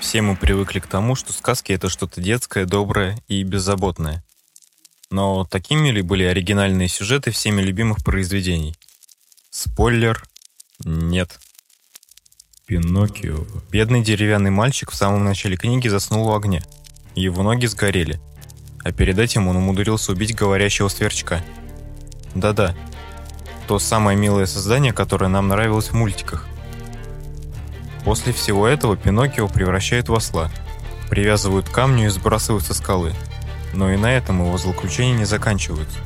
Все мы привыкли к тому, что сказки — это что-то детское, доброе и беззаботное. Но такими ли были оригинальные сюжеты всеми любимых произведений? Спойлер — нет. Пиноккио. Бедный деревянный мальчик в самом начале книги заснул у огня. Его ноги сгорели. А перед этим он умудрился убить говорящего сверчка. Да-да, то самое милое создание, которое нам нравилось в мультиках. После всего этого Пиноккио превращают в осла, привязывают к камню и сбрасывают со скалы. Но и на этом его злоключения не заканчиваются.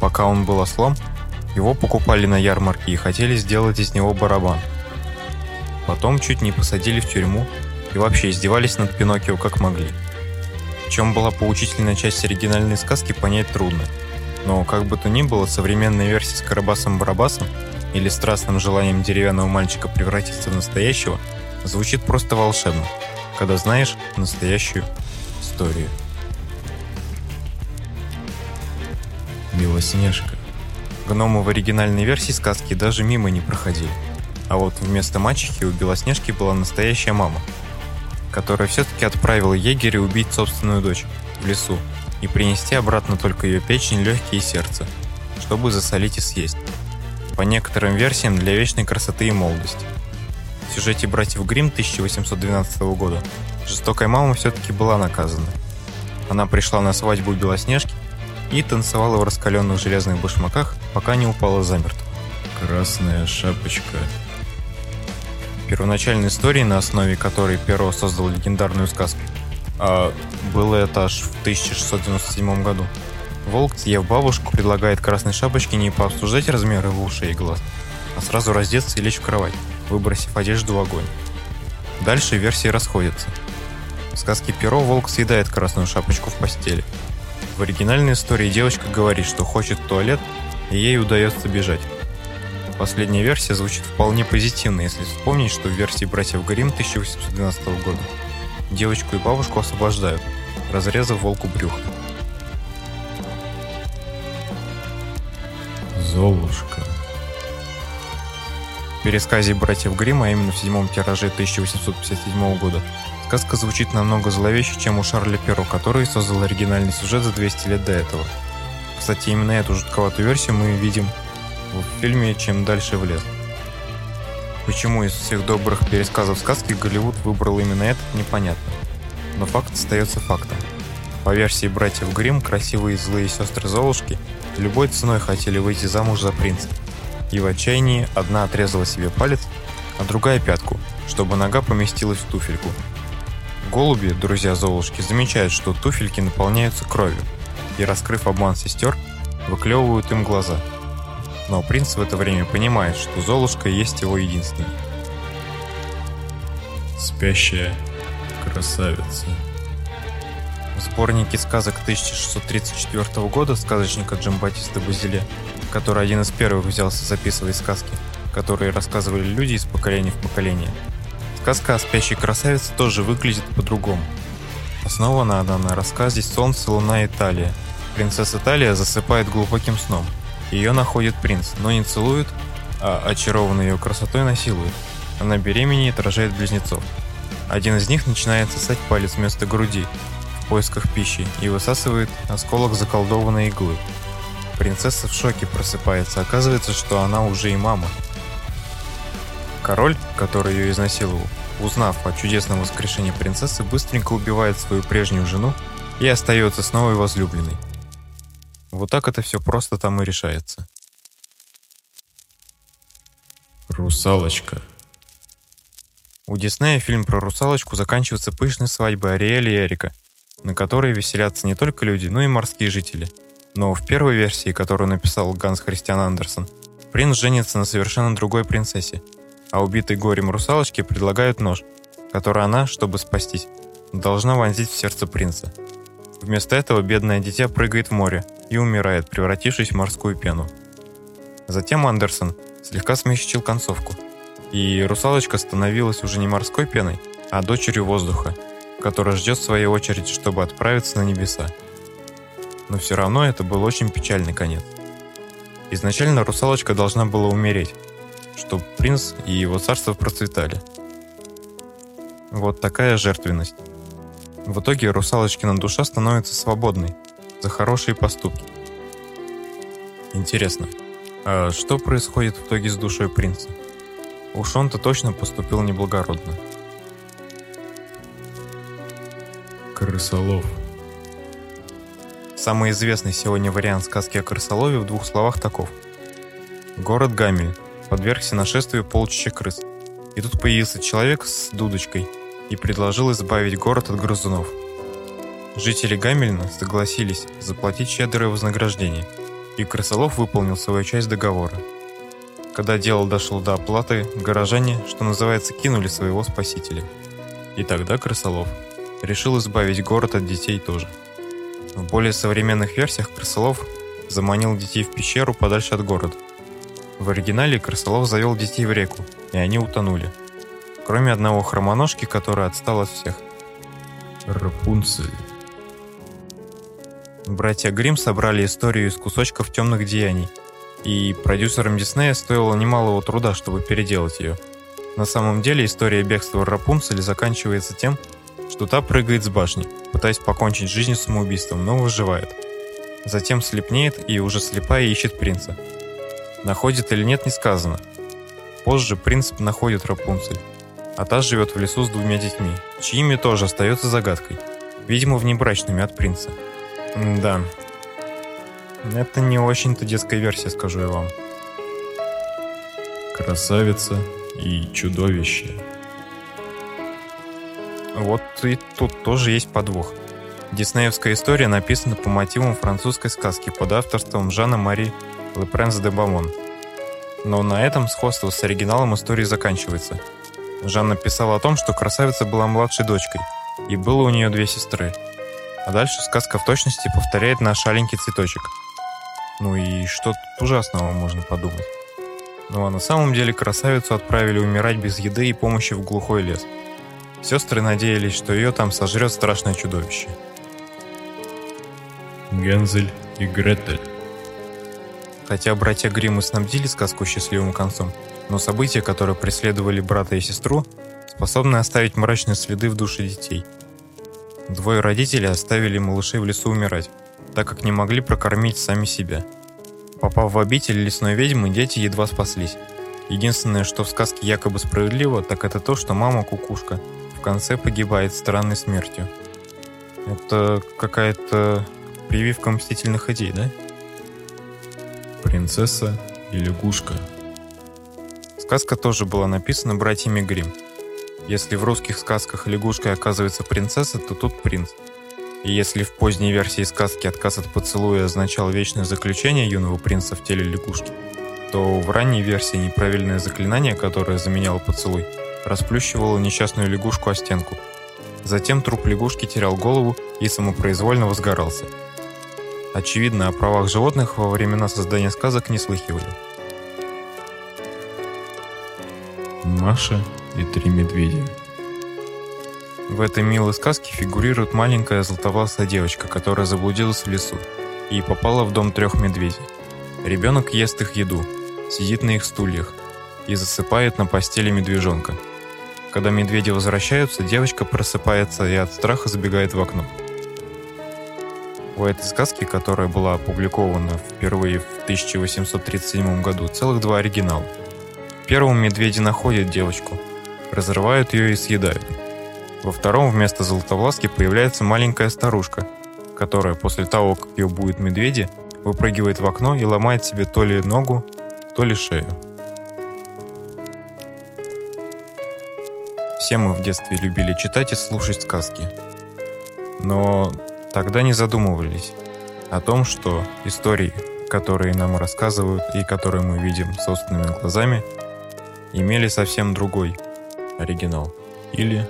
Пока он был ослом, его покупали на ярмарке и хотели сделать из него барабан. Потом чуть не посадили в тюрьму и вообще издевались над Пиноккио как могли. В чем была поучительная часть оригинальной сказки, понять трудно. Но как бы то ни было, современная версия с Карабасом-Барабасом или страстным желанием деревянного мальчика превратиться в настоящего звучит просто волшебно, когда знаешь настоящую историю. Белоснежка. Гномы в оригинальной версии сказки даже мимо не проходили. А вот вместо мачехи у Белоснежки была настоящая мама, которая все-таки отправила егеря убить собственную дочь в лесу и принести обратно только ее печень, легкие и сердце, чтобы засолить и съесть по некоторым версиям для вечной красоты и молодости. В сюжете «Братьев Гримм» 1812 года жестокая мама все-таки была наказана. Она пришла на свадьбу Белоснежки и танцевала в раскаленных железных башмаках, пока не упала замертво. Красная шапочка. Первоначальной истории, на основе которой Перо создал легендарную сказку, а было это аж в 1697 году. Волк, съев бабушку, предлагает Красной Шапочке не пообсуждать размеры в уши и глаз, а сразу раздеться и лечь в кровать, выбросив одежду в огонь. Дальше версии расходятся. В сказке Перо волк съедает Красную Шапочку в постели. В оригинальной истории девочка говорит, что хочет в туалет, и ей удается бежать. Последняя версия звучит вполне позитивно, если вспомнить, что в версии «Братьев Гримм» 1812 года девочку и бабушку освобождают, разрезав волку брюхо. Золушка. В пересказе братьев Гримма, а именно в седьмом тираже 1857 года, сказка звучит намного зловеще, чем у Шарля Перо, который создал оригинальный сюжет за 200 лет до этого. Кстати, именно эту жутковатую версию мы видим в фильме «Чем дальше в лес». Почему из всех добрых пересказов сказки Голливуд выбрал именно этот, непонятно. Но факт остается фактом. По версии братьев Гримм, красивые и злые сестры Золушки любой ценой хотели выйти замуж за принца. И в отчаянии одна отрезала себе палец, а другая пятку, чтобы нога поместилась в туфельку. Голуби, друзья Золушки, замечают, что туфельки наполняются кровью, и, раскрыв обман сестер, выклевывают им глаза. Но принц в это время понимает, что Золушка есть его единственный. Спящая красавица. В сборнике сказок 1634 года сказочника Джамбатиста Базиле, который один из первых взялся записывать сказки, которые рассказывали люди из поколения в поколение. Сказка о спящей красавице тоже выглядит по-другому. Основана она на рассказе «Солнце, луна, Италия». Принцесса Италия засыпает глубоким сном. Ее находит принц, но не целует, а очарованный ее красотой насилует. Она беременеет, рожает близнецов. Один из них начинает сосать палец вместо груди, в поисках пищи и высасывает осколок заколдованной иглы. Принцесса в шоке просыпается, оказывается, что она уже и мама. Король, который ее изнасиловал, узнав о чудесном воскрешении принцессы, быстренько убивает свою прежнюю жену и остается с новой возлюбленной. Вот так это все просто там и решается. Русалочка. У Диснея фильм про русалочку заканчивается пышной свадьбой Ариэля и Эрика – на которой веселятся не только люди, но и морские жители. Но в первой версии, которую написал Ганс Христиан Андерсон, принц женится на совершенно другой принцессе, а убитой горем русалочке предлагают нож, который она, чтобы спастись, должна вонзить в сердце принца. Вместо этого бедное дитя прыгает в море и умирает, превратившись в морскую пену. Затем Андерсон слегка смягчил концовку, и русалочка становилась уже не морской пеной, а дочерью воздуха, который ждет своей очереди, чтобы отправиться на небеса. Но все равно это был очень печальный конец. Изначально русалочка должна была умереть, чтобы принц и его царство процветали. Вот такая жертвенность. В итоге русалочкина душа становится свободной за хорошие поступки. Интересно, а что происходит в итоге с душой принца? Уж он-то точно поступил неблагородно. Крысолов. Самый известный сегодня вариант сказки о крысолове в двух словах таков. Город Гамель подвергся нашествию полчища крыс. И тут появился человек с дудочкой и предложил избавить город от грызунов. Жители Гамельна согласились заплатить щедрое вознаграждение, и Крысолов выполнил свою часть договора. Когда дело дошло до оплаты, горожане, что называется, кинули своего спасителя. И тогда Крысолов решил избавить город от детей тоже. В более современных версиях Крысолов заманил детей в пещеру подальше от города. В оригинале Крысолов завел детей в реку, и они утонули. Кроме одного хромоножки, который отстал от всех. Рапунцель. Братья Грим собрали историю из кусочков темных деяний, и продюсерам Диснея стоило немалого труда, чтобы переделать ее. На самом деле история бегства Рапунцель заканчивается тем, что та прыгает с башни, пытаясь покончить жизнь самоубийством, но выживает. Затем слепнеет и уже слепая ищет принца. Находит или нет, не сказано. Позже принц находит Рапунцель, а та живет в лесу с двумя детьми, чьими тоже остается загадкой. Видимо, внебрачными от принца. М да. Это не очень-то детская версия, скажу я вам. Красавица и чудовище. Вот и тут тоже есть подвох. Диснеевская история написана по мотивам французской сказки под авторством Жана Мари Лепренс де Бамон. Но на этом сходство с оригиналом истории заканчивается. Жан написал о том, что красавица была младшей дочкой, и было у нее две сестры. А дальше сказка в точности повторяет наш аленький цветочек. Ну и что тут ужасного можно подумать. Ну а на самом деле красавицу отправили умирать без еды и помощи в глухой лес. Сестры надеялись, что ее там сожрет страшное чудовище. Гензель и Гретель. Хотя братья Гримм и снабдили сказку счастливым концом, но события, которые преследовали брата и сестру, способны оставить мрачные следы в душе детей. Двое родителей оставили малышей в лесу умирать, так как не могли прокормить сами себя. Попав в обитель лесной ведьмы, дети едва спаслись. Единственное, что в сказке якобы справедливо, так это то, что мама кукушка конце погибает странной смертью. Это какая-то прививка мстительных идей, да? Принцесса и лягушка. Сказка тоже была написана братьями Грим. Если в русских сказках лягушкой оказывается принцесса, то тут принц. И если в поздней версии сказки отказ от поцелуя означал вечное заключение юного принца в теле лягушки, то в ранней версии неправильное заклинание, которое заменяло поцелуй, расплющивало несчастную лягушку о стенку. Затем труп лягушки терял голову и самопроизвольно возгорался. Очевидно, о правах животных во времена создания сказок не слыхивали. Маша и три медведя. В этой милой сказке фигурирует маленькая золотовласая девочка, которая заблудилась в лесу и попала в дом трех медведей. Ребенок ест их еду, сидит на их стульях и засыпает на постели медвежонка. Когда медведи возвращаются, девочка просыпается и от страха забегает в окно. У этой сказки, которая была опубликована впервые в 1837 году, целых два оригинала. В первом медведи находят девочку, разрывают ее и съедают. Во втором вместо Золотовласки появляется маленькая старушка, которая после того, как ее будет медведи, выпрыгивает в окно и ломает себе то ли ногу, то ли шею. Все мы в детстве любили читать и слушать сказки. Но тогда не задумывались о том, что истории, которые нам рассказывают и которые мы видим собственными глазами, имели совсем другой оригинал или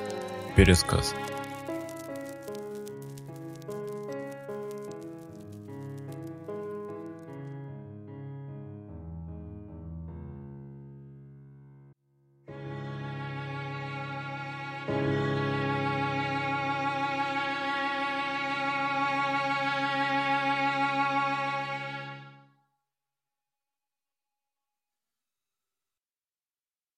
пересказ.